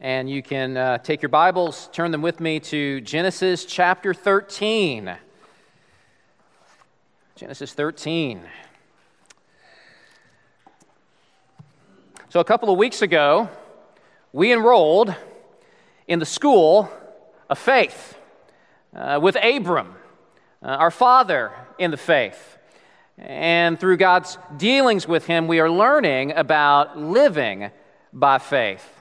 And you can uh, take your Bibles, turn them with me to Genesis chapter 13. Genesis 13. So, a couple of weeks ago, we enrolled in the school of faith uh, with Abram, uh, our father in the faith. And through God's dealings with him, we are learning about living by faith.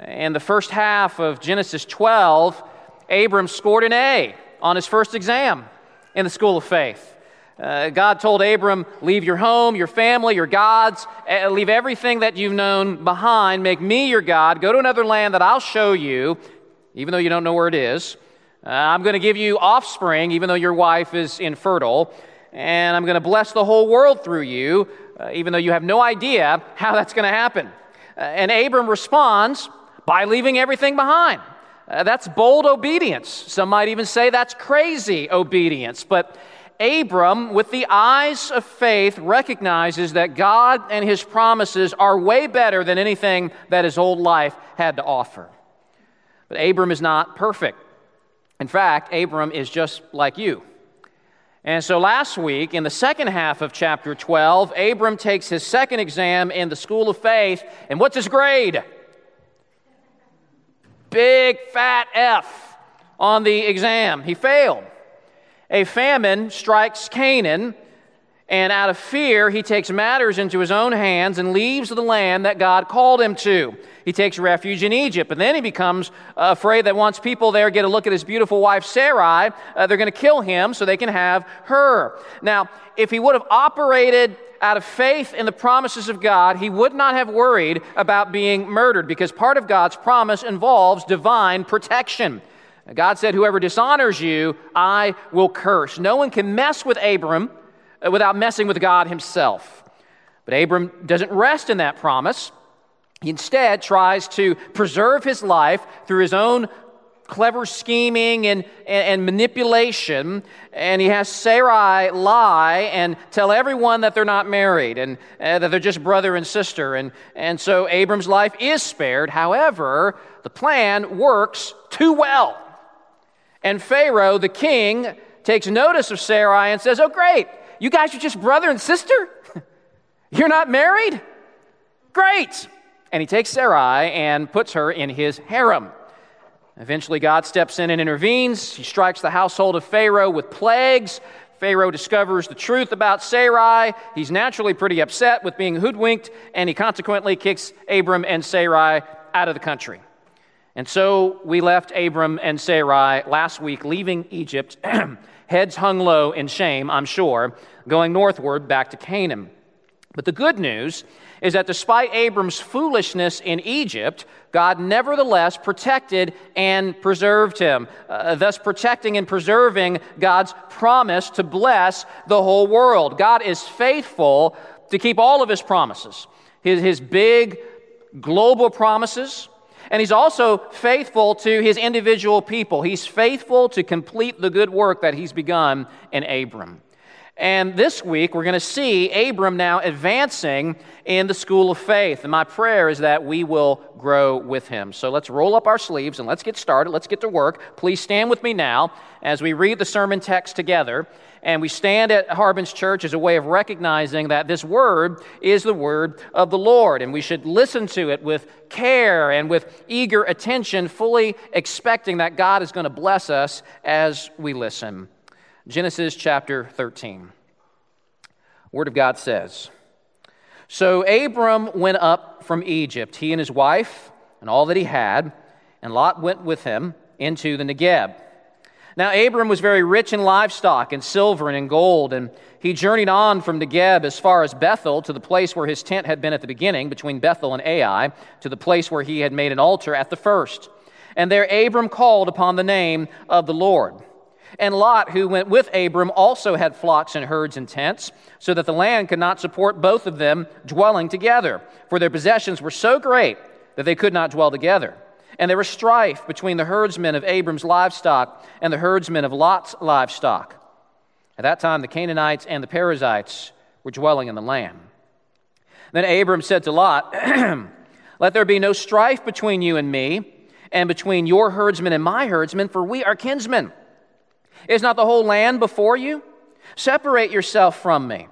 In the first half of Genesis 12, Abram scored an A on his first exam in the school of faith. Uh, God told Abram, Leave your home, your family, your gods, uh, leave everything that you've known behind, make me your God, go to another land that I'll show you, even though you don't know where it is. Uh, I'm going to give you offspring, even though your wife is infertile, and I'm going to bless the whole world through you, uh, even though you have no idea how that's going to happen. Uh, and Abram responds, by leaving everything behind. Uh, that's bold obedience. Some might even say that's crazy obedience. But Abram, with the eyes of faith, recognizes that God and his promises are way better than anything that his old life had to offer. But Abram is not perfect. In fact, Abram is just like you. And so last week, in the second half of chapter 12, Abram takes his second exam in the school of faith. And what's his grade? Big fat F on the exam. He failed. A famine strikes Canaan, and out of fear, he takes matters into his own hands and leaves the land that God called him to. He takes refuge in Egypt, and then he becomes afraid that once people there get a look at his beautiful wife Sarai, uh, they're going to kill him so they can have her. Now, if he would have operated out of faith in the promises of God, he would not have worried about being murdered because part of God's promise involves divine protection. God said, Whoever dishonors you, I will curse. No one can mess with Abram uh, without messing with God himself. But Abram doesn't rest in that promise. He instead tries to preserve his life through his own clever scheming and, and, and, manipulation. And he has Sarai lie and tell everyone that they're not married and uh, that they're just brother and sister. And, and so Abram's life is spared. However, the plan works too well. And Pharaoh, the king, takes notice of Sarai and says, Oh, great, you guys are just brother and sister? You're not married? Great. And he takes Sarai and puts her in his harem. Eventually, God steps in and intervenes. He strikes the household of Pharaoh with plagues. Pharaoh discovers the truth about Sarai. He's naturally pretty upset with being hoodwinked, and he consequently kicks Abram and Sarai out of the country. And so we left Abram and Sarai last week, leaving Egypt, heads hung low in shame, I'm sure, going northward back to Canaan. But the good news is that despite Abram's foolishness in Egypt, God nevertheless protected and preserved him, uh, thus protecting and preserving God's promise to bless the whole world. God is faithful to keep all of his promises, his, his big global promises. And he's also faithful to his individual people. He's faithful to complete the good work that he's begun in Abram. And this week, we're going to see Abram now advancing in the school of faith. And my prayer is that we will grow with him. So let's roll up our sleeves and let's get started. Let's get to work. Please stand with me now as we read the sermon text together. And we stand at Harbin's Church as a way of recognizing that this word is the word of the Lord. And we should listen to it with care and with eager attention, fully expecting that God is going to bless us as we listen. Genesis chapter 13. Word of God says So Abram went up from Egypt, he and his wife, and all that he had, and Lot went with him into the Negeb. Now, Abram was very rich in livestock and silver and in gold, and he journeyed on from Negeb as far as Bethel to the place where his tent had been at the beginning, between Bethel and Ai, to the place where he had made an altar at the first. And there Abram called upon the name of the Lord. And Lot, who went with Abram, also had flocks and herds and tents, so that the land could not support both of them dwelling together, for their possessions were so great that they could not dwell together. And there was strife between the herdsmen of Abram's livestock and the herdsmen of Lot's livestock. At that time, the Canaanites and the Perizzites were dwelling in the land. Then Abram said to Lot, Let there be no strife between you and me, and between your herdsmen and my herdsmen, for we are kinsmen. Is not the whole land before you? Separate yourself from me.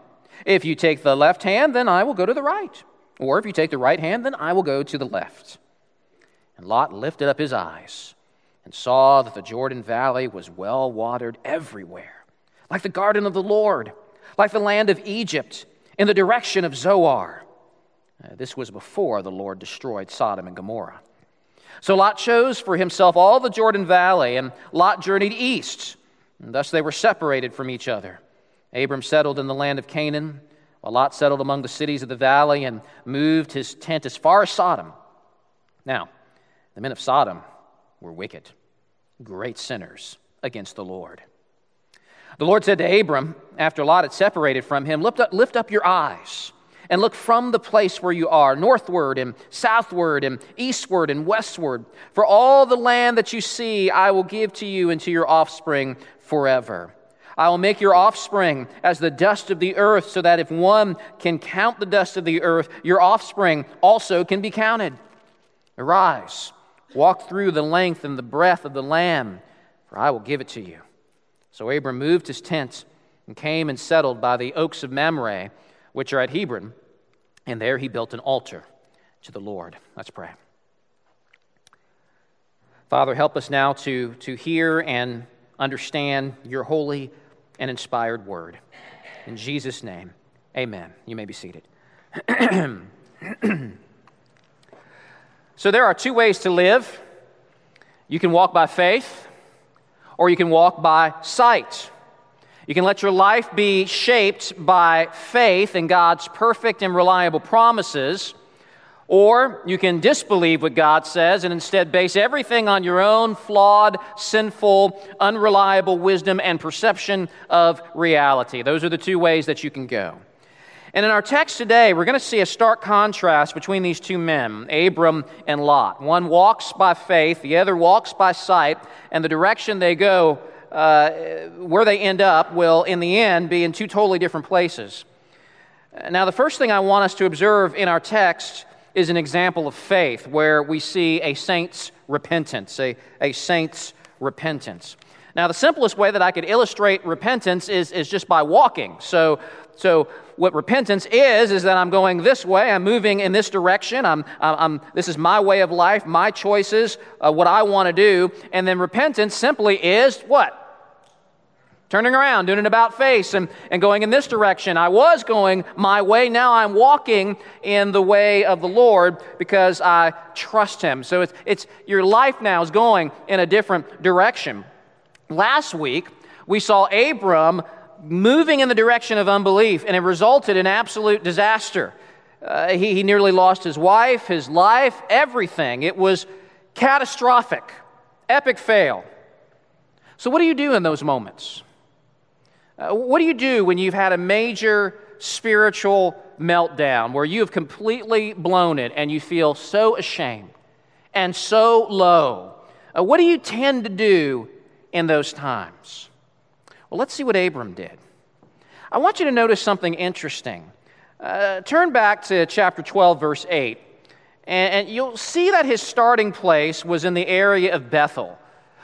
If you take the left hand, then I will go to the right. Or if you take the right hand, then I will go to the left. And Lot lifted up his eyes and saw that the Jordan Valley was well watered everywhere, like the garden of the Lord, like the land of Egypt, in the direction of Zoar. Uh, this was before the Lord destroyed Sodom and Gomorrah. So Lot chose for himself all the Jordan Valley, and Lot journeyed east. And thus they were separated from each other. Abram settled in the land of Canaan, while Lot settled among the cities of the valley and moved his tent as far as Sodom. Now, the men of Sodom were wicked, great sinners against the Lord. The Lord said to Abram, after Lot had separated from him, Lift up, lift up your eyes and look from the place where you are, northward and southward and eastward and westward. For all the land that you see, I will give to you and to your offspring forever. I will make your offspring as the dust of the earth, so that if one can count the dust of the earth, your offspring also can be counted. Arise, walk through the length and the breadth of the land, for I will give it to you. So Abram moved his tent and came and settled by the oaks of Mamre, which are at Hebron, and there he built an altar to the Lord. Let's pray. Father, help us now to, to hear and understand your holy and inspired word. In Jesus' name, amen. You may be seated. so, there are two ways to live you can walk by faith, or you can walk by sight. You can let your life be shaped by faith in God's perfect and reliable promises, or you can disbelieve what God says and instead base everything on your own flawed, sinful, unreliable wisdom and perception of reality. Those are the two ways that you can go. And in our text today, we're going to see a stark contrast between these two men, Abram and Lot. One walks by faith, the other walks by sight, and the direction they go uh, where they end up will, in the end, be in two totally different places. Now, the first thing I want us to observe in our text is an example of faith where we see a saint's repentance, a, a saint's repentance. Now, the simplest way that I could illustrate repentance is, is just by walking. So, so, what repentance is, is that I'm going this way, I'm moving in this direction, I'm, I'm, this is my way of life, my choices, uh, what I want to do. And then repentance simply is what? Turning around, doing an about face, and, and going in this direction. I was going my way. Now I'm walking in the way of the Lord because I trust Him. So it's, it's your life now is going in a different direction. Last week, we saw Abram moving in the direction of unbelief, and it resulted in absolute disaster. Uh, he, he nearly lost his wife, his life, everything. It was catastrophic, epic fail. So, what do you do in those moments? Uh, what do you do when you've had a major spiritual meltdown where you have completely blown it and you feel so ashamed and so low? Uh, what do you tend to do in those times? Well, let's see what Abram did. I want you to notice something interesting. Uh, turn back to chapter 12, verse 8, and, and you'll see that his starting place was in the area of Bethel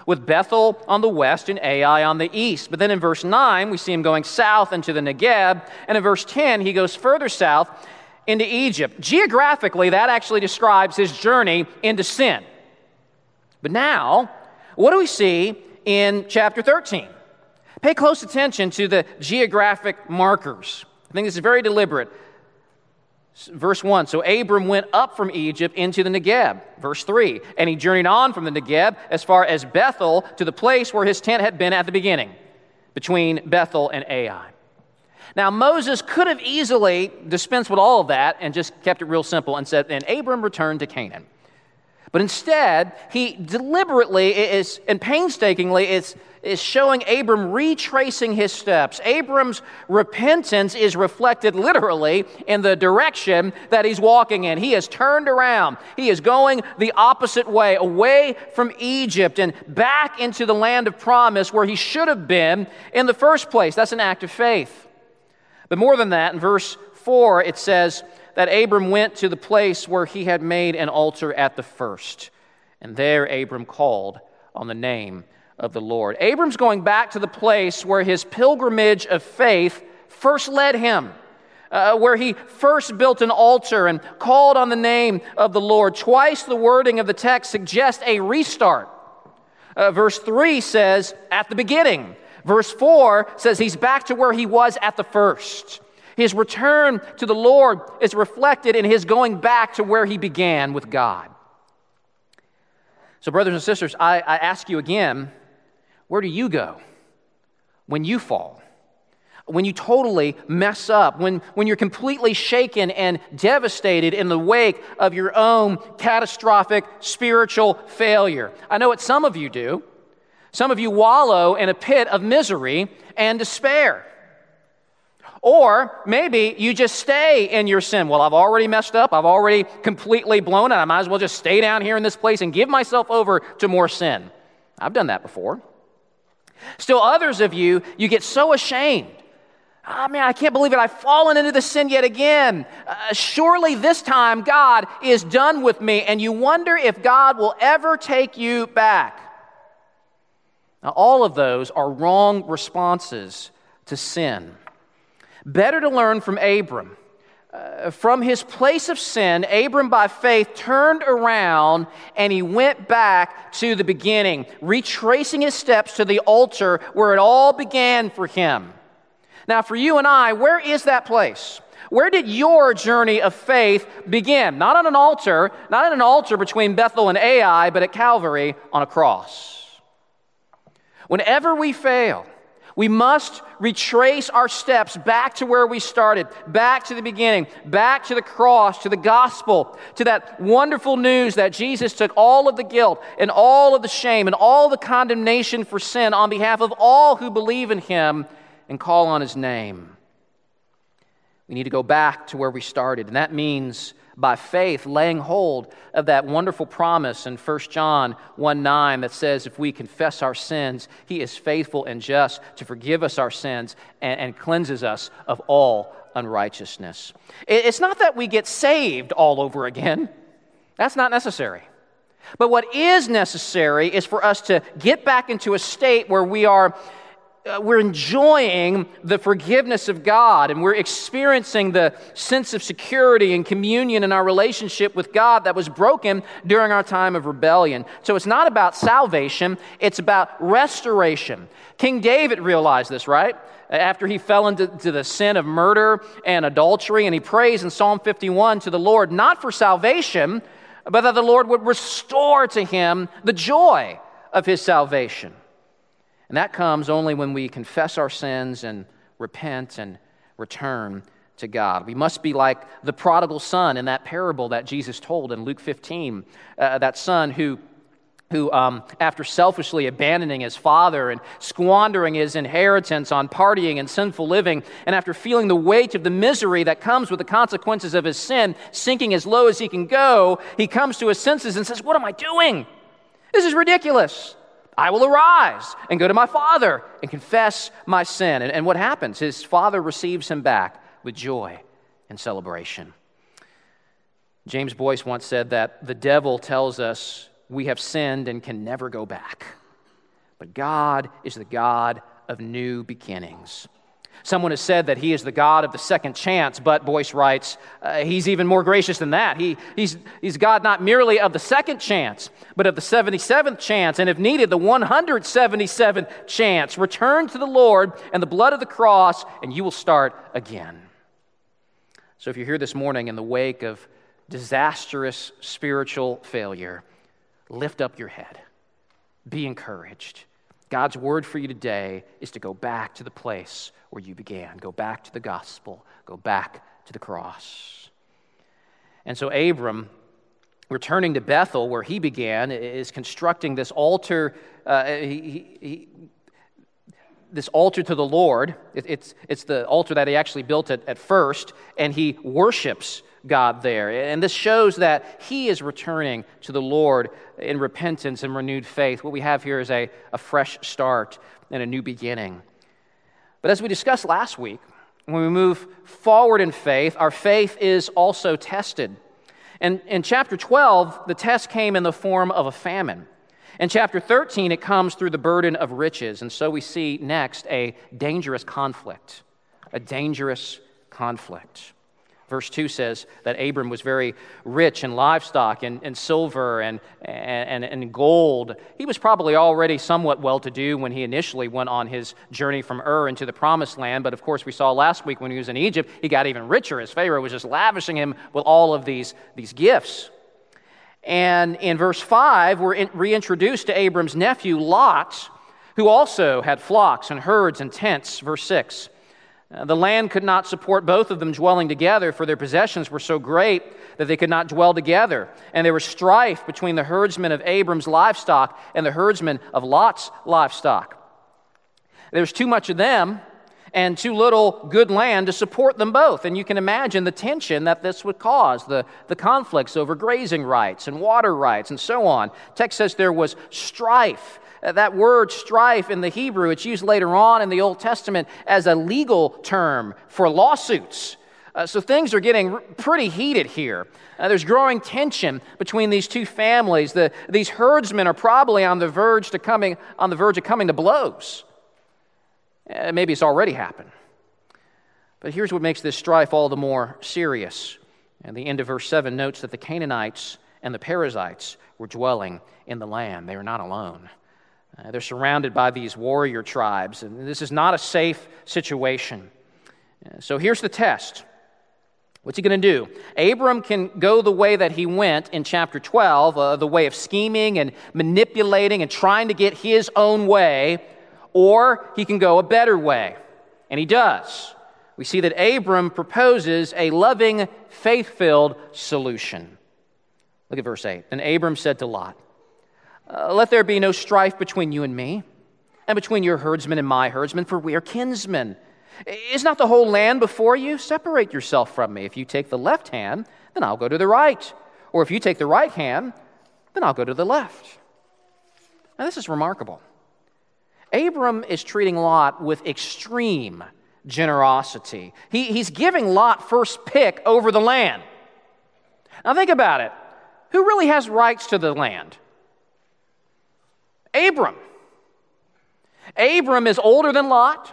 with Bethel on the west and Ai on the east. But then in verse 9, we see him going south into the Negeb. And in verse 10, he goes further south into Egypt. Geographically, that actually describes his journey into sin. But now, what do we see in chapter 13? Pay close attention to the geographic markers. I think this is very deliberate. Verse 1 So Abram went up from Egypt into the Negeb. Verse 3 And he journeyed on from the Negeb as far as Bethel to the place where his tent had been at the beginning, between Bethel and Ai. Now, Moses could have easily dispensed with all of that and just kept it real simple and said, And Abram returned to Canaan. But instead, he deliberately is, and painstakingly is, is showing Abram retracing his steps. Abram's repentance is reflected literally in the direction that he's walking in. He has turned around. He is going the opposite way, away from Egypt and back into the land of promise where he should have been in the first place. That's an act of faith. But more than that, in verse 4, it says, that Abram went to the place where he had made an altar at the first. And there Abram called on the name of the Lord. Abram's going back to the place where his pilgrimage of faith first led him. Uh, where he first built an altar and called on the name of the Lord. Twice the wording of the text suggests a restart. Uh, verse 3 says, at the beginning. Verse 4 says he's back to where he was at the first. His return to the Lord is reflected in his going back to where he began with God. So, brothers and sisters, I, I ask you again where do you go when you fall? When you totally mess up, when, when you're completely shaken and devastated in the wake of your own catastrophic spiritual failure. I know what some of you do. Some of you wallow in a pit of misery and despair. Or maybe you just stay in your sin. Well, I've already messed up. I've already completely blown it. I might as well just stay down here in this place and give myself over to more sin. I've done that before. Still, others of you, you get so ashamed. I oh, mean, I can't believe it. I've fallen into the sin yet again. Uh, surely this time God is done with me, and you wonder if God will ever take you back. Now, all of those are wrong responses to sin. Better to learn from Abram. Uh, from his place of sin, Abram by faith turned around and he went back to the beginning, retracing his steps to the altar where it all began for him. Now, for you and I, where is that place? Where did your journey of faith begin? Not on an altar, not on an altar between Bethel and Ai, but at Calvary on a cross. Whenever we fail, we must retrace our steps back to where we started, back to the beginning, back to the cross, to the gospel, to that wonderful news that Jesus took all of the guilt and all of the shame and all the condemnation for sin on behalf of all who believe in him and call on his name. We need to go back to where we started, and that means by faith laying hold of that wonderful promise in 1 John 1 9 that says, If we confess our sins, he is faithful and just to forgive us our sins and, and cleanses us of all unrighteousness. It's not that we get saved all over again, that's not necessary. But what is necessary is for us to get back into a state where we are uh, we're enjoying the forgiveness of God and we're experiencing the sense of security and communion in our relationship with God that was broken during our time of rebellion. So it's not about salvation, it's about restoration. King David realized this, right? After he fell into the sin of murder and adultery, and he prays in Psalm 51 to the Lord, not for salvation, but that the Lord would restore to him the joy of his salvation. And that comes only when we confess our sins and repent and return to God. We must be like the prodigal son in that parable that Jesus told in Luke 15. Uh, that son who, who um, after selfishly abandoning his father and squandering his inheritance on partying and sinful living, and after feeling the weight of the misery that comes with the consequences of his sin, sinking as low as he can go, he comes to his senses and says, What am I doing? This is ridiculous. I will arise and go to my father and confess my sin. And, and what happens? His father receives him back with joy and celebration. James Boice once said that the devil tells us we have sinned and can never go back. But God is the God of new beginnings. Someone has said that he is the God of the second chance, but Boice writes, uh, he's even more gracious than that. He, he's, he's God not merely of the second chance, but of the 77th chance, and if needed, the 177th chance. Return to the Lord and the blood of the cross, and you will start again. So if you're here this morning in the wake of disastrous spiritual failure, lift up your head, be encouraged. God's word for you today is to go back to the place where you began. Go back to the gospel. Go back to the cross. And so Abram, returning to Bethel, where he began, is constructing this altar. Uh, he, he, this altar to the Lord. It, it's, it's the altar that he actually built at, at first, and he worships God there. And this shows that he is returning to the Lord in repentance and renewed faith. What we have here is a, a fresh start and a new beginning. But as we discussed last week, When we move forward in faith, our faith is also tested. And in chapter 12, the test came in the form of a famine. In chapter 13, it comes through the burden of riches. And so we see next a dangerous conflict. A dangerous conflict. Verse 2 says that Abram was very rich in livestock and, and silver and, and, and gold. He was probably already somewhat well to do when he initially went on his journey from Ur into the promised land. But of course, we saw last week when he was in Egypt, he got even richer as Pharaoh was just lavishing him with all of these, these gifts. And in verse 5, we're in, reintroduced to Abram's nephew, Lot, who also had flocks and herds and tents. Verse 6. Uh, the land could not support both of them dwelling together, for their possessions were so great that they could not dwell together. And there was strife between the herdsmen of Abram's livestock and the herdsmen of Lot's livestock. There was too much of them and too little good land to support them both. And you can imagine the tension that this would cause, the, the conflicts over grazing rights and water rights and so on. Text says there was strife. Uh, that word strife in the Hebrew, it's used later on in the Old Testament as a legal term for lawsuits. Uh, so things are getting pretty heated here. Uh, there's growing tension between these two families. The, these herdsmen are probably on the verge to coming on the verge of coming to blows. Uh, maybe it's already happened. But here's what makes this strife all the more serious. And the end of verse 7 notes that the Canaanites and the Perizzites were dwelling in the land. They were not alone. Uh, they're surrounded by these warrior tribes, and this is not a safe situation. Uh, so here's the test. What's he going to do? Abram can go the way that he went in chapter 12, uh, the way of scheming and manipulating and trying to get his own way, or he can go a better way. And he does. We see that Abram proposes a loving, faith filled solution. Look at verse 8. And Abram said to Lot, uh, let there be no strife between you and me, and between your herdsmen and my herdsmen, for we are kinsmen. Is not the whole land before you? Separate yourself from me. If you take the left hand, then I'll go to the right. Or if you take the right hand, then I'll go to the left. Now, this is remarkable. Abram is treating Lot with extreme generosity. He, he's giving Lot first pick over the land. Now, think about it. Who really has rights to the land? Abram. Abram is older than Lot.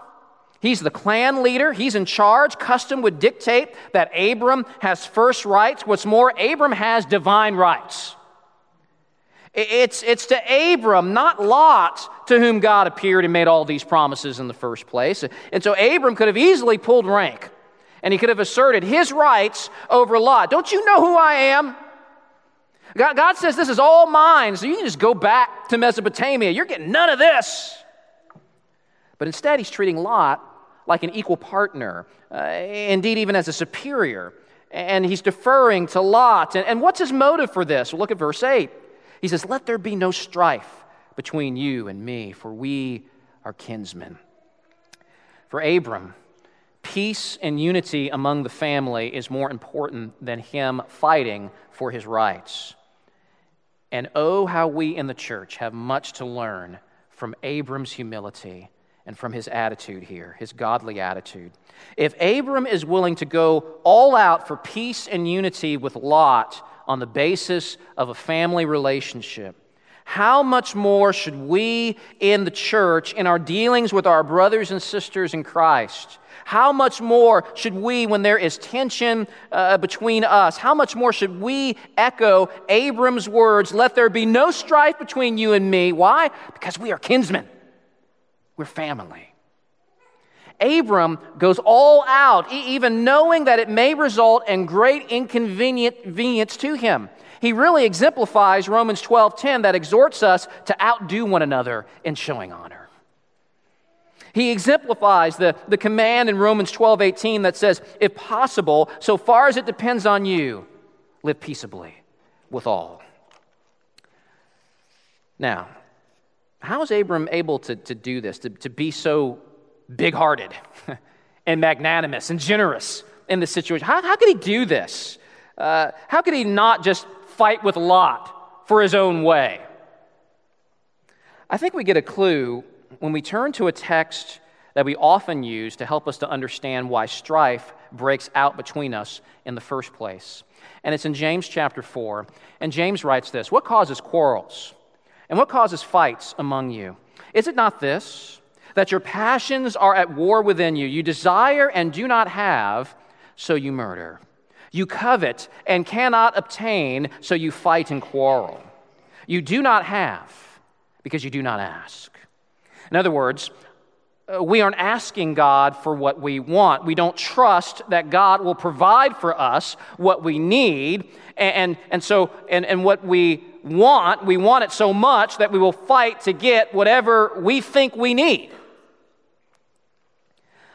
He's the clan leader. He's in charge. Custom would dictate that Abram has first rights. What's more, Abram has divine rights. It's, it's to Abram, not Lot, to whom God appeared and made all these promises in the first place. And so Abram could have easily pulled rank and he could have asserted his rights over Lot. Don't you know who I am? God, God says this is all mine, so you can just go back to Mesopotamia. You're getting none of this. But instead, he's treating Lot like an equal partner, uh, indeed, even as a superior. And he's deferring to Lot. And, and what's his motive for this? Well, look at verse 8. He says, Let there be no strife between you and me, for we are kinsmen. For Abram, peace and unity among the family is more important than him fighting for his rights. And oh, how we in the church have much to learn from Abram's humility and from his attitude here, his godly attitude. If Abram is willing to go all out for peace and unity with Lot on the basis of a family relationship, how much more should we in the church, in our dealings with our brothers and sisters in Christ, how much more should we, when there is tension uh, between us, how much more should we echo Abram's words, let there be no strife between you and me? Why? Because we are kinsmen, we're family. Abram goes all out, even knowing that it may result in great inconvenience to him. He really exemplifies Romans 12:10 that exhorts us to outdo one another in showing honor. He exemplifies the, the command in Romans 12 18 that says, If possible, so far as it depends on you, live peaceably with all. Now, how is Abram able to, to do this, to, to be so big hearted and magnanimous and generous in this situation? How, how could he do this? Uh, how could he not just fight with Lot for his own way? I think we get a clue when we turn to a text that we often use to help us to understand why strife breaks out between us in the first place. And it's in James chapter 4. And James writes this What causes quarrels? And what causes fights among you? Is it not this, that your passions are at war within you? You desire and do not have, so you murder. You covet and cannot obtain, so you fight and quarrel. You do not have, because you do not ask. In other words, uh, we aren't asking God for what we want. We don't trust that God will provide for us what we need. And, and, so, and, and what we want, we want it so much that we will fight to get whatever we think we need.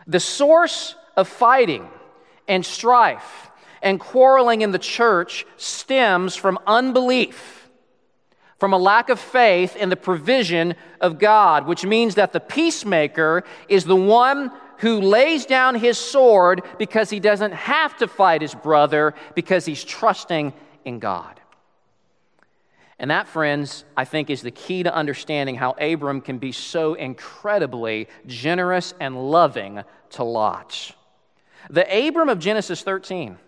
The source of fighting and strife and quarreling in the church stems from unbelief from a lack of faith in the provision of God, which means that the peacemaker is the one who lays down his sword because he doesn't have to fight his brother because he's trusting in God. And that, friends, I think is the key to understanding how Abram can be so incredibly generous and loving to Lot. The Abram of Genesis 13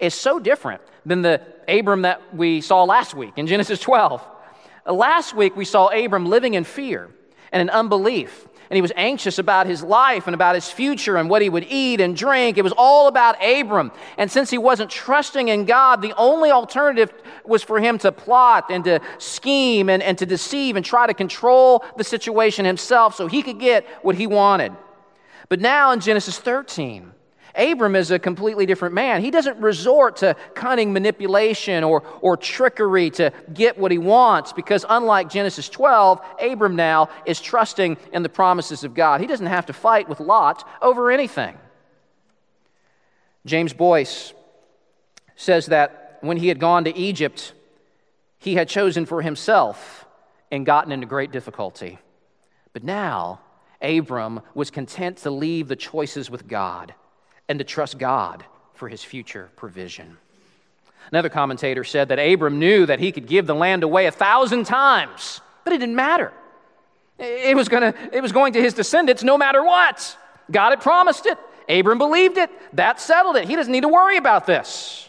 is so different than the Abram that we saw last week in Genesis 12. Last week, we saw Abram living in fear and in unbelief. And he was anxious about his life and about his future and what he would eat and drink. It was all about Abram. And since he wasn't trusting in God, the only alternative was for him to plot and to scheme and, and to deceive and try to control the situation himself so he could get what he wanted. But now in Genesis 13, Abram is a completely different man. He doesn't resort to cunning manipulation or, or trickery to get what he wants because, unlike Genesis 12, Abram now is trusting in the promises of God. He doesn't have to fight with Lot over anything. James Boice says that when he had gone to Egypt, he had chosen for himself and gotten into great difficulty. But now, Abram was content to leave the choices with God and to trust God for his future provision. Another commentator said that Abram knew that he could give the land away a thousand times, but it didn't matter. It was, gonna, it was going to his descendants no matter what. God had promised it. Abram believed it. That settled it. He doesn't need to worry about this.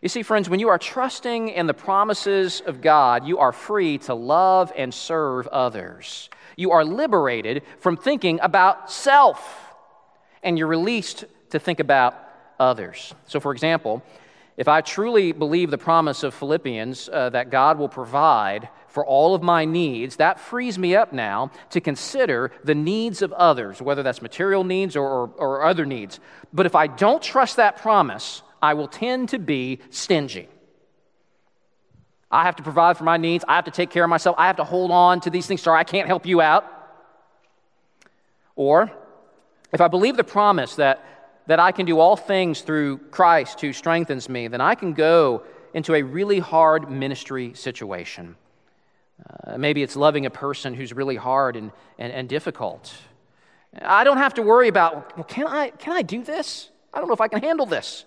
You see, friends, when you are trusting in the promises of God, you are free to love and serve others. You are liberated from thinking about self and you're released to think about others. So, for example, if I truly believe the promise of Philippians uh, that God will provide for all of my needs, that frees me up now to consider the needs of others, whether that's material needs or, or, or other needs. But if I don't trust that promise, I will tend to be stingy. I have to provide for my needs. I have to take care of myself. I have to hold on to these things. Sorry, I can't help you out. Or if I believe the promise that, that I can do all things through Christ who strengthens me, then I can go into a really hard ministry situation. Uh, maybe it's loving a person who's really hard and, and, and difficult. I don't have to worry about, well, can I, can I do this? I don't know if I can handle this.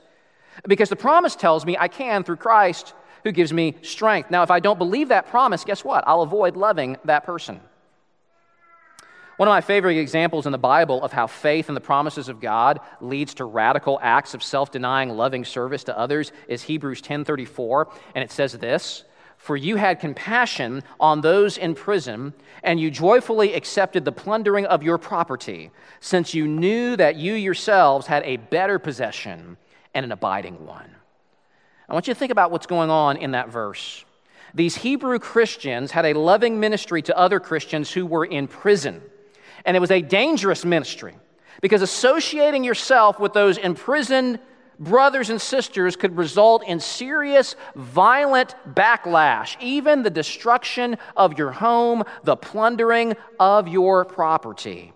Because the promise tells me I can through Christ who gives me strength. Now, if I don't believe that promise, guess what? I'll avoid loving that person. One of my favorite examples in the Bible of how faith in the promises of God leads to radical acts of self-denying loving service to others is Hebrews 10:34, and it says this: "For you had compassion on those in prison, and you joyfully accepted the plundering of your property, since you knew that you yourselves had a better possession and an abiding one." I want you to think about what's going on in that verse. These Hebrew Christians had a loving ministry to other Christians who were in prison. And it was a dangerous ministry because associating yourself with those imprisoned brothers and sisters could result in serious, violent backlash, even the destruction of your home, the plundering of your property.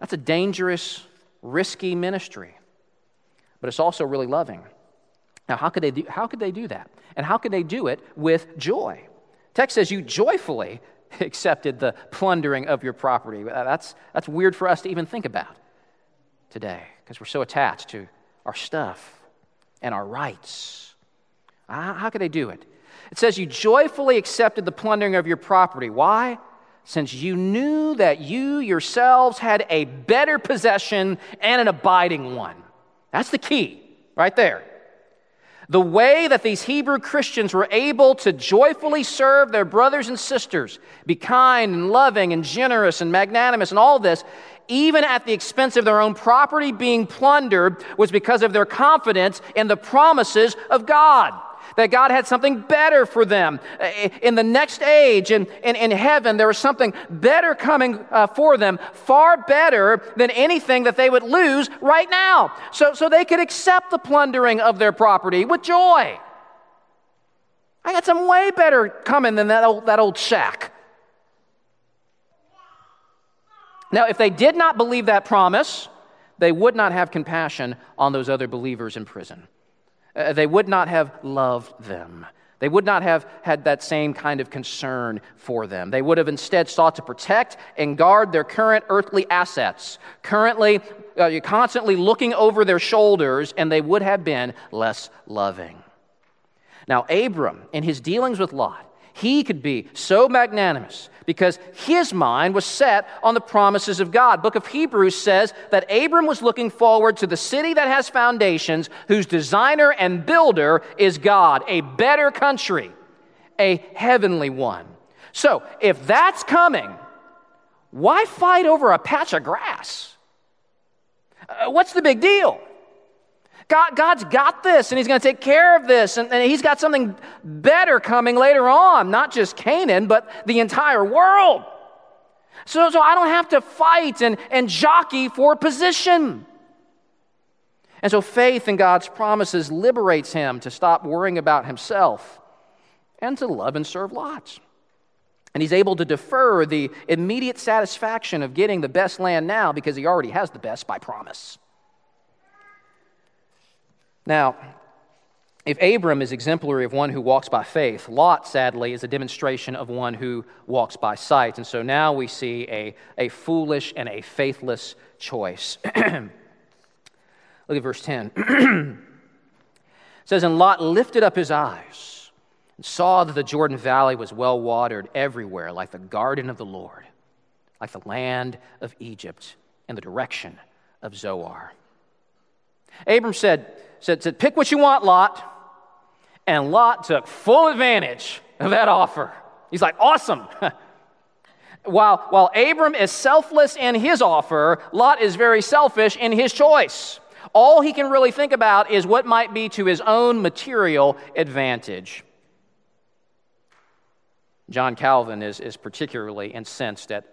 That's a dangerous, risky ministry, but it's also really loving. Now, how could they do, how could they do that? And how could they do it with joy? Text says, You joyfully accepted the plundering of your property. Uh, that's, that's weird for us to even think about today because we're so attached to our stuff and our rights. Uh, how could they do it? It says you joyfully accepted the plundering of your property. Why? since you knew that you yourselves had a better possession and an abiding one. That's the key right there. The way that these Hebrew Christians were able to joyfully serve their brothers and sisters, be kind and loving and generous and magnanimous and all this, even at the expense of their own property being plundered, was because of their confidence in the promises of God that God had something better for them. Uh, in the next age, in, in, in heaven, there was something better coming uh, for them, far better than anything that they would lose right now. So, so they could accept the plundering of their property with joy. I got some way better coming than that old, that old shack. Now, if they did not believe that promise, they would not have compassion on those other believers in prison. Uh, they would not have loved them. They would not have had that same kind of concern for them. They would have instead sought to protect and guard their current earthly assets, currently, uh, constantly looking over their shoulders, and they would have been less loving. Now, Abram, in his dealings with Lot, he could be so magnanimous because his mind was set on the promises of God. Book of Hebrews says that Abram was looking forward to the city that has foundations, whose designer and builder is God, a better country, a heavenly one. So, if that's coming, why fight over a patch of grass? Uh, what's the big deal? God, God's got this and He's going to take care of this. And, and, He's got something better coming later on, not just Canaan, but the entire world. So, so I don't have to fight and, and jockey for position. And so faith in God's promises liberates him to stop worrying about himself and to love and serve lots. And he's able to defer the immediate satisfaction of getting the best land now because he already has the best by promise. Now, if Abram is exemplary of one who walks by faith, Lot, sadly, is a demonstration of one who walks by sight. And so now we see a, a foolish and a faithless choice. Look at verse 10. it says, And Lot lifted up his eyes and saw that the Jordan Valley was well watered everywhere, like the garden of the Lord, like the land of Egypt, in the direction of Zoar. Abram said, said, said, Pick what you want, Lot. And Lot took full advantage of that offer. He's like, Awesome. while, while Abram is selfless in his offer, Lot is very selfish in his choice. All he can really think about is what might be to his own material advantage. John Calvin is, is particularly incensed at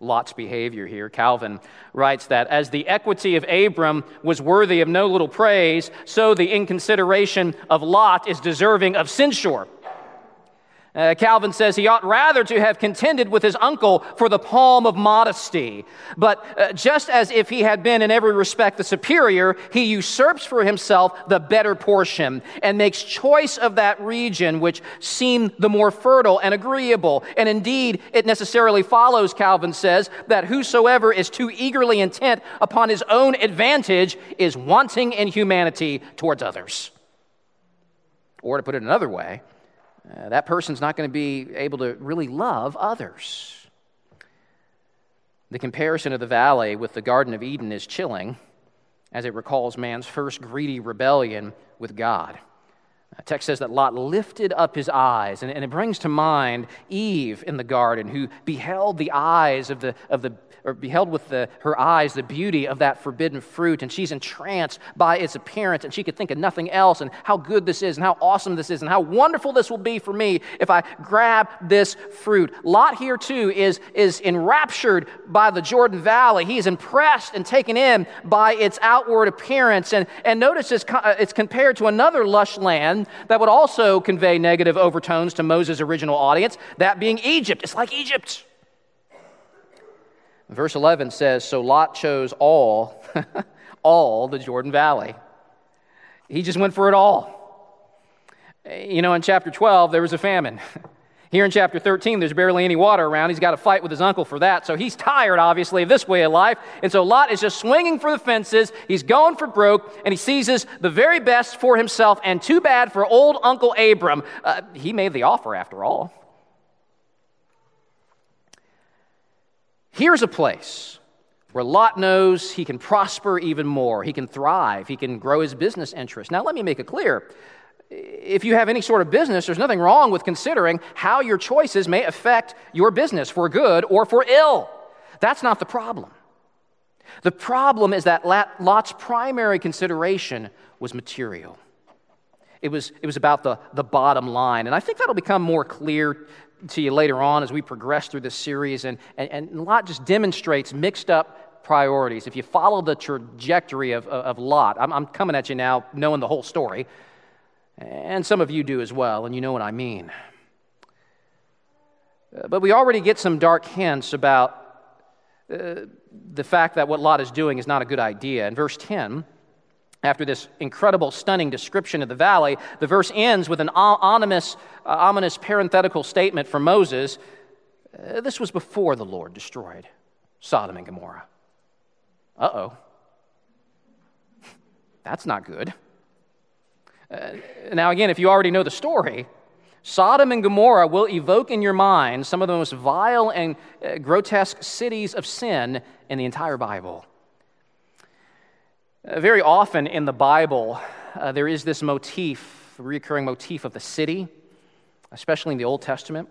Lot's behavior here. Calvin writes that as the equity of Abram was worthy of no little praise, so the inconsideration of Lot is deserving of censure. Uh, Calvin says he ought rather to have contended with his uncle for the palm of modesty. But uh, just as if he had been in every respect the superior, he usurps for himself the better portion and makes choice of that region which seemed the more fertile and agreeable. And indeed, it necessarily follows, Calvin says, that whosoever is too eagerly intent upon his own advantage is wanting in humanity towards others. Or to put it another way, uh, that person's not going to be able to really love others. The comparison of the valley with the Garden of Eden is chilling as it recalls man's first greedy rebellion with God. The text says that Lot lifted up his eyes, and, and it brings to mind Eve in the garden, who beheld the eyes of the, of the or beheld with the, her eyes the beauty of that forbidden fruit, and she's entranced by its appearance, and she could think of nothing else, and how good this is, and how awesome this is, and how wonderful this will be for me if I grab this fruit. Lot here, too, is, is enraptured by the Jordan Valley. He is impressed and taken in by its outward appearance. And, and notice it's, it's compared to another lush land that would also convey negative overtones to Moses' original audience, that being Egypt. It's like Egypt. Verse 11 says So Lot chose all, all the Jordan Valley. He just went for it all. You know, in chapter 12, there was a famine. Here in chapter 13, there's barely any water around. He's got to fight with his uncle for that. So he's tired, obviously, of this way of life. And so Lot is just swinging for the fences. He's going for broke, and he seizes the very best for himself. And too bad for old Uncle Abram. Uh, he made the offer, after all. Here's a place where Lot knows he can prosper even more. He can thrive. He can grow his business interests. Now, let me make it clear. If you have any sort of business, there's nothing wrong with considering how your choices may affect your business for good or for ill. That's not the problem. The problem is that Lot's primary consideration was material. It was, it was about the, the bottom line. And I think that'll become more clear to you later on as we progress through this series. And, and, and Lot just demonstrates mixed up priorities. If you follow the trajectory of, of, Lot, I'm, I'm coming at you now knowing the whole story. And some of you do as well, and you know what I mean. Uh, but we already get some dark hints about uh, the fact that what Lot is doing is not a good idea. In verse 10, after this incredible, stunning description of the valley, the verse ends with an ominous, uh, ominous parenthetical statement from Moses. Uh, this was before the Lord destroyed Sodom and Gomorrah. Uh oh. That's not good. Uh, now, again, if you already know the story, Sodom and Gomorrah will evoke in your mind some of the most vile and uh, grotesque cities of sin in the entire Bible. Uh, very often in the Bible, uh, there is this motif, recurring motif of the city, especially in the Old Testament.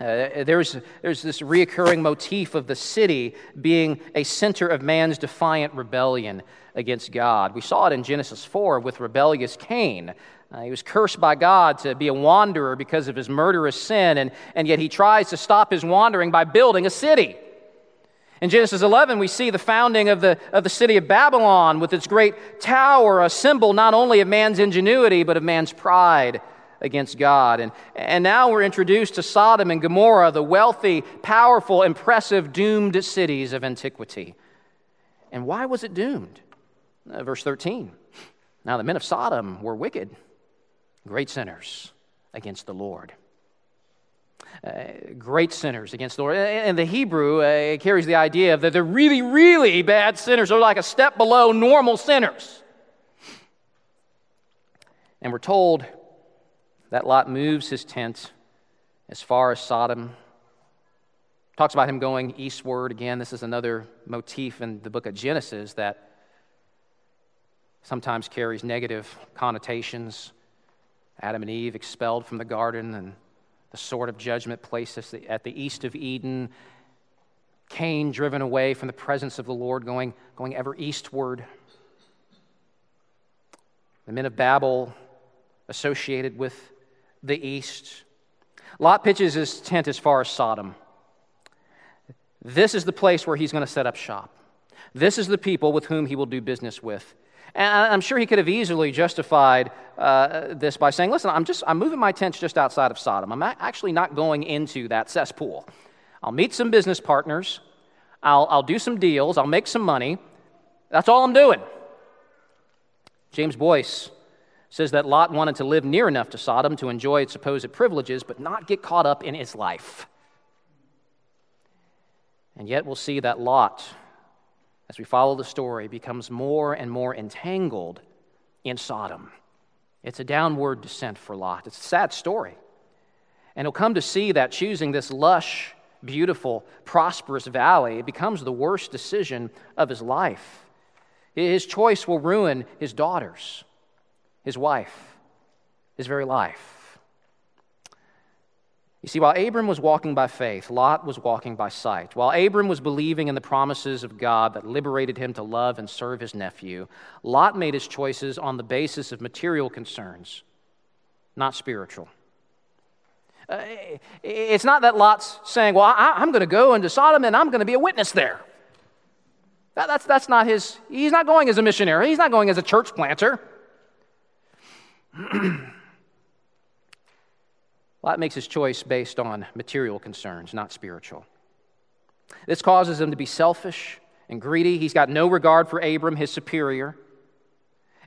Uh, there's, there's this reoccurring motif of the city being a center of man's defiant rebellion against God. We saw it in Genesis 4 with rebellious Cain. Uh, he was cursed by God to be a wanderer because of his murderous sin, and, and yet he tries to stop his wandering by building a city. In Genesis 11, we see the founding of the, of the city of Babylon with its great tower, a symbol not only of man's ingenuity, but of man's pride against God. And, and now we're introduced to Sodom and Gomorrah, the wealthy, powerful, impressive, doomed cities of antiquity. And why was it doomed? Uh, verse 13. Now the men of Sodom were wicked, great sinners against the Lord. Uh, great sinners against the Lord. And the Hebrew uh, carries the idea that they're really, really bad sinners. They're like a step below normal sinners. And we're told that Lot moves his tent as far as Sodom. Talks about him going eastward. Again, this is another motif in the book of Genesis that sometimes carries negative connotations. Adam and Eve expelled from the garden and the sword of judgment placed at the east of Eden. Cain driven away from the presence of the Lord, going, going ever eastward. The men of Babel associated with the east. Lot pitches his tent as far as Sodom. This is the place where he's going to set up shop. This is the people with whom he will do business with. And I'm sure he could have easily justified uh, this by saying, listen, I'm just, I'm moving my tents just outside of Sodom. I'm actually not going into that cesspool. I'll meet some business partners. I'll, I'll do some deals. I'll make some money. That's all I'm doing. James Boice says that Lot wanted to live near enough to Sodom to enjoy its supposed privileges, but not get caught up in its life. And yet we'll see that Lot as we follow the story, becomes more and more entangled in Sodom. It's a downward descent for Lot. It's a sad story. And he'll come to see that choosing this lush, beautiful, prosperous valley becomes the worst decision of his life. His choice will ruin his daughters, his wife, his very life. You see, while Abram was walking by faith, Lot was walking by sight. While Abram was believing in the promises of God that liberated him to love and serve his nephew, Lot made his choices on the basis of material concerns, not spiritual. Uh, it's not that Lot's saying, Well, I, am going to go into Sodom and I'm going to be a witness there. That, that's, that's not his, he's not going as a missionary, he's not going as a church planter. Lot makes his choice based on material concerns, not spiritual. This causes him to be selfish and greedy. He's got no regard for Abram, his superior,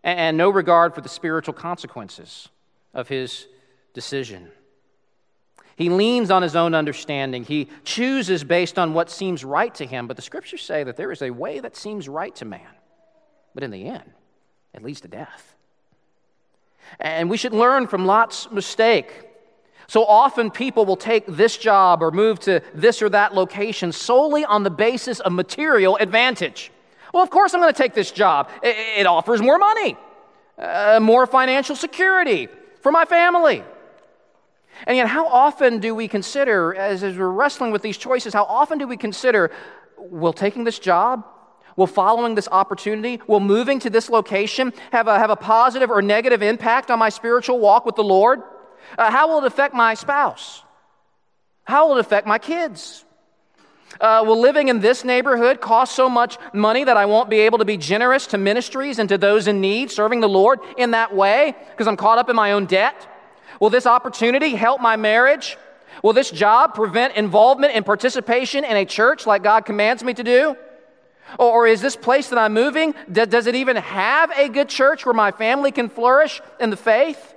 and no regard for the spiritual consequences of his decision. He leans on his own understanding. He chooses based on what seems right to him. But the scriptures say that there is a way that seems right to man, but in the end, it leads to death. And we should learn from Lot's mistake So often people will take this job or move to this or that location solely on the basis of material advantage. Well, of course I'm going to take this job. It offers more money, uh, more financial security for my family. And yet, how often do we consider, as, as we're wrestling with these choices, how often do we consider, will taking this job, will following this opportunity, will moving to this location have a, have a positive or negative impact on my spiritual walk with the Lord? Uh, how will it affect my spouse? How will it affect my kids? Uh, will living in this neighborhood cost so much money that I won't be able to be generous to ministries and to those in need, serving the Lord in that way because I'm caught up in my own debt? Will this opportunity help my marriage? Will this job prevent involvement and participation in a church like God commands me to do? Or is this place that I'm moving, does it even have a good church where my family can flourish in the faith?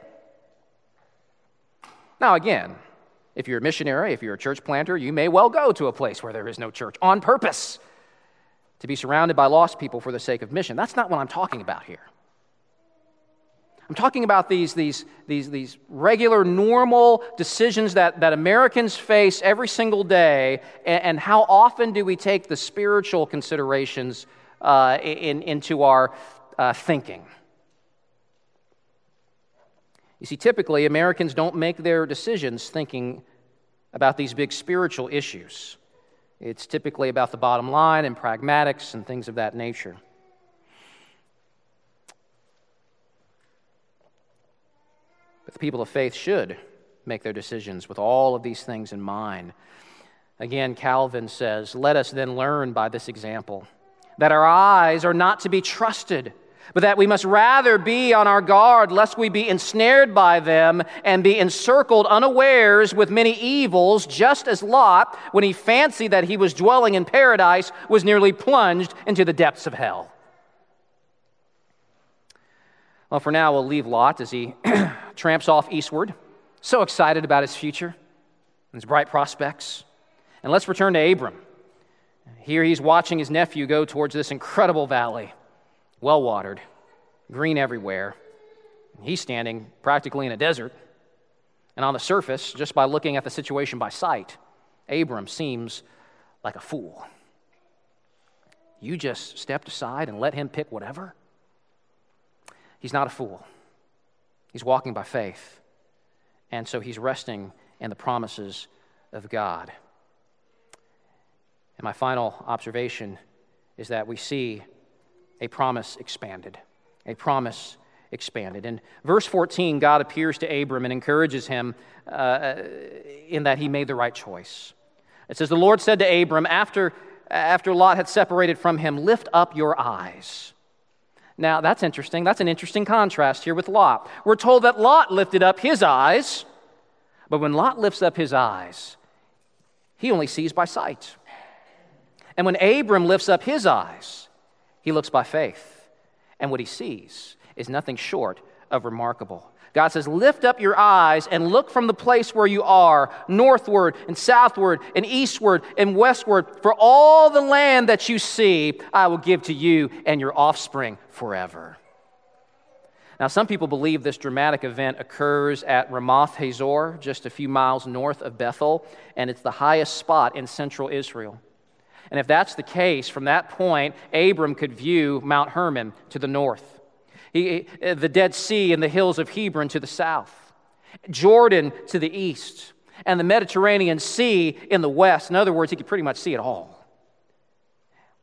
Now, again, if you're a missionary, if you're a church planter, you may well go to a place where there is no church on purpose to be surrounded by lost people for the sake of mission. That's not what I'm talking about here. I'm talking about these, these, these, these regular, normal decisions that, that Americans face every single day, and, and how often do we take the spiritual considerations uh, in, into our uh, thinking? You see, typically, Americans don't make their decisions thinking about these big spiritual issues. It's typically about the bottom line and pragmatics and things of that nature. But the people of faith should make their decisions with all of these things in mind. Again, Calvin says, Let us then learn by this example that our eyes are not to be trusted but that we must rather be on our guard lest we be ensnared by them and be encircled unawares with many evils, just as Lot, when he fancied that he was dwelling in paradise, was nearly plunged into the depths of hell. Well, for now, we'll leave Lot as he tramps off eastward, so excited about his future and his bright prospects. And let's return to Abram. Here he's watching his nephew go towards this incredible valley well watered, green everywhere. He's standing practically in a desert. And on the surface, just by looking at the situation by sight, Abram seems like a fool. You just stepped aside and let him pick whatever? He's not a fool. He's walking by faith. And so he's resting in the promises of God. And my final observation is that we see a promise expanded. A promise expanded. In verse 14, God appears to Abram and encourages him uh, in that he made the right choice. It says, The Lord said to Abram, after, after Lot had separated from him, Lift up your eyes. Now, that's interesting. That's an interesting contrast here with Lot. We're told that Lot lifted up his eyes, but when Lot lifts up his eyes, he only sees by sight. And when Abram lifts up his eyes, he looks by faith, and what he sees is nothing short of remarkable. God says, Lift up your eyes and look from the place where you are, northward and southward and eastward and westward. For all the land that you see, I will give to you and your offspring forever. Now, some people believe this dramatic event occurs at Ramoth Hazor, just a few miles north of Bethel, and it's the highest spot in central Israel. And if that's the case, from that point, Abram could view Mount Hermon to the north, he, the Dead Sea and the hills of Hebron to the south, Jordan to the east, and the Mediterranean Sea in the west. In other words, he could pretty much see it all.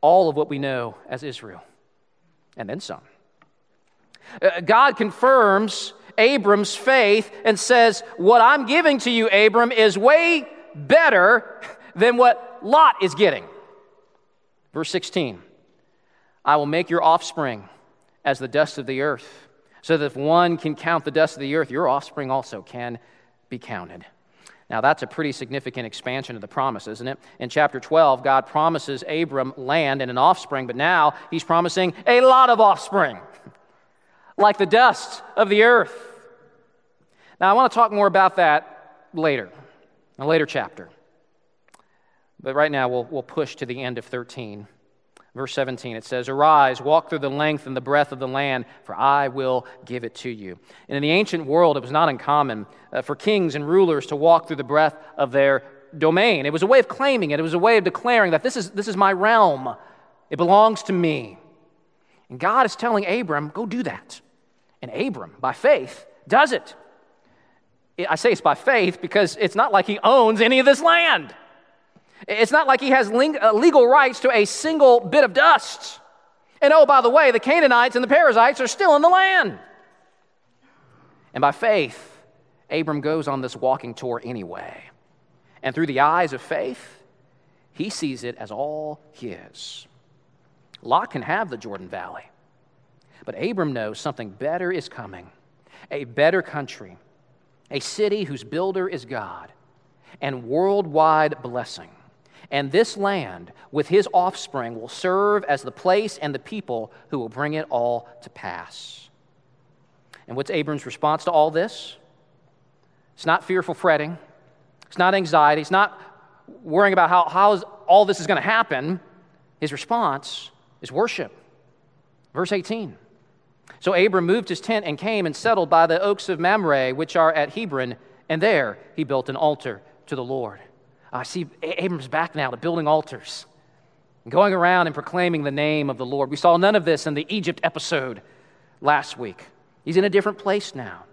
All of what we know as Israel, and then some. Uh, God confirms Abram's faith and says, What I'm giving to you, Abram, is way better than what Lot is getting. Verse 16 I will make your offspring as the dust of the earth, so that if one can count the dust of the earth, your offspring also can be counted. Now, that's a pretty significant expansion of the promise, isn't it? In chapter 12, God promises Abram land and an offspring, but now he's promising a lot of offspring, like the dust of the earth. Now, I want to talk more about that later, in a later chapter. But right now, we'll, we'll push to the end of 13. Verse 17, it says, Arise, walk through the length and the breadth of the land, for I will give it to you. And in the ancient world, it was not uncommon uh, for kings and rulers to walk through the breadth of their domain. It was a way of claiming it, it was a way of declaring that this is, this is my realm, it belongs to me. And God is telling Abram, Go do that. And Abram, by faith, does it. I say it's by faith because it's not like he owns any of this land. It's not like he has uh, legal rights to a single bit of dust. And oh, by the way, the Canaanites and the Perizzites are still in the land. And by faith, Abram goes on this walking tour anyway. And through the eyes of faith, he sees it as all his. Lot can have the Jordan Valley, but Abram knows something better is coming a better country, a city whose builder is God, and worldwide blessing. And this land, with his offspring, will serve as the place and the people who will bring it all to pass. And what's Abram's response to all this? It's not fearful fretting, it's not anxiety, it's not worrying about how, how all this is going to happen. His response is worship. Verse 18. So Abram moved his tent and came and settled by the oaks of Mamre, which are at Hebron, and there he built an altar to the Lord. I see Abram's back now to building altars and going around and proclaiming the name of the Lord. We saw none of this in the Egypt episode last week. He's in a different place now.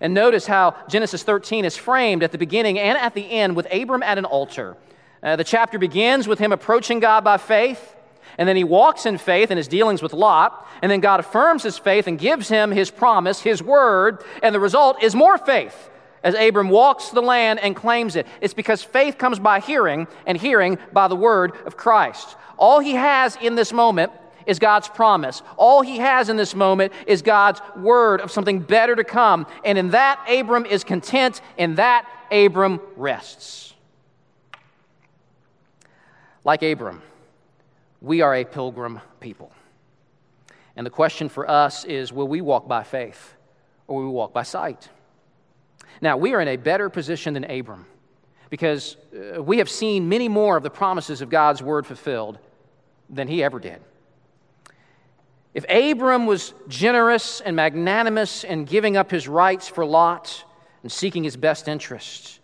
And notice how Genesis 13 is framed at the beginning and at the end with Abram at an altar. Uh, the chapter begins with him approaching God by faith, and then he walks in faith in his dealings with Lot, and then God affirms his faith and gives him his promise, his word, and the result is more faith as Abram walks the land and claims it. It's because faith comes by hearing, and hearing by the word of Christ. All he has in this moment is God's promise. All he has in this moment is God's word of something better to come. And in that, Abram is content. In that, Abram rests. Like Abram, we are a pilgrim people. And the question for us is will we walk by faith or will we walk by sight? Now, we are in a better position than Abram because uh, we have seen many more of the promises of God's word fulfilled than he ever did. If Abram was generous and magnanimous in giving up his rights for Lot and seeking his best interests,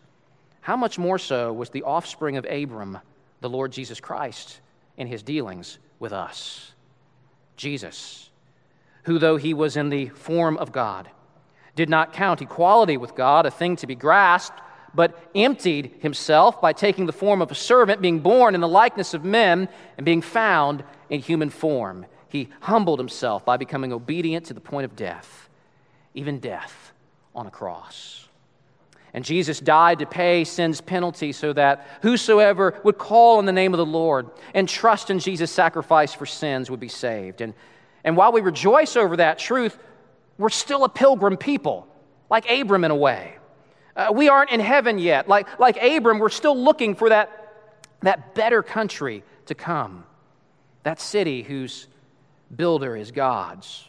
how much more so was the offspring of Abram, the Lord Jesus Christ, in his dealings with us? Jesus, who, though he was in the form of God, did not count equality with God a thing to be grasped, but emptied himself by taking the form of a servant, being born in the likeness of men, and being found in human form. He humbled himself by becoming obedient to the point of death, even death on a cross. And Jesus died to pay sin's penalty so that whosoever would call on the name of the Lord and trust in Jesus' sacrifice for sins would be saved. And, and while we rejoice over that truth, we're still a pilgrim people, like Abram in a way. Uh, we aren't in heaven yet. Like, like Abram, we're still looking for that, that better country to come, that city whose builder is God's.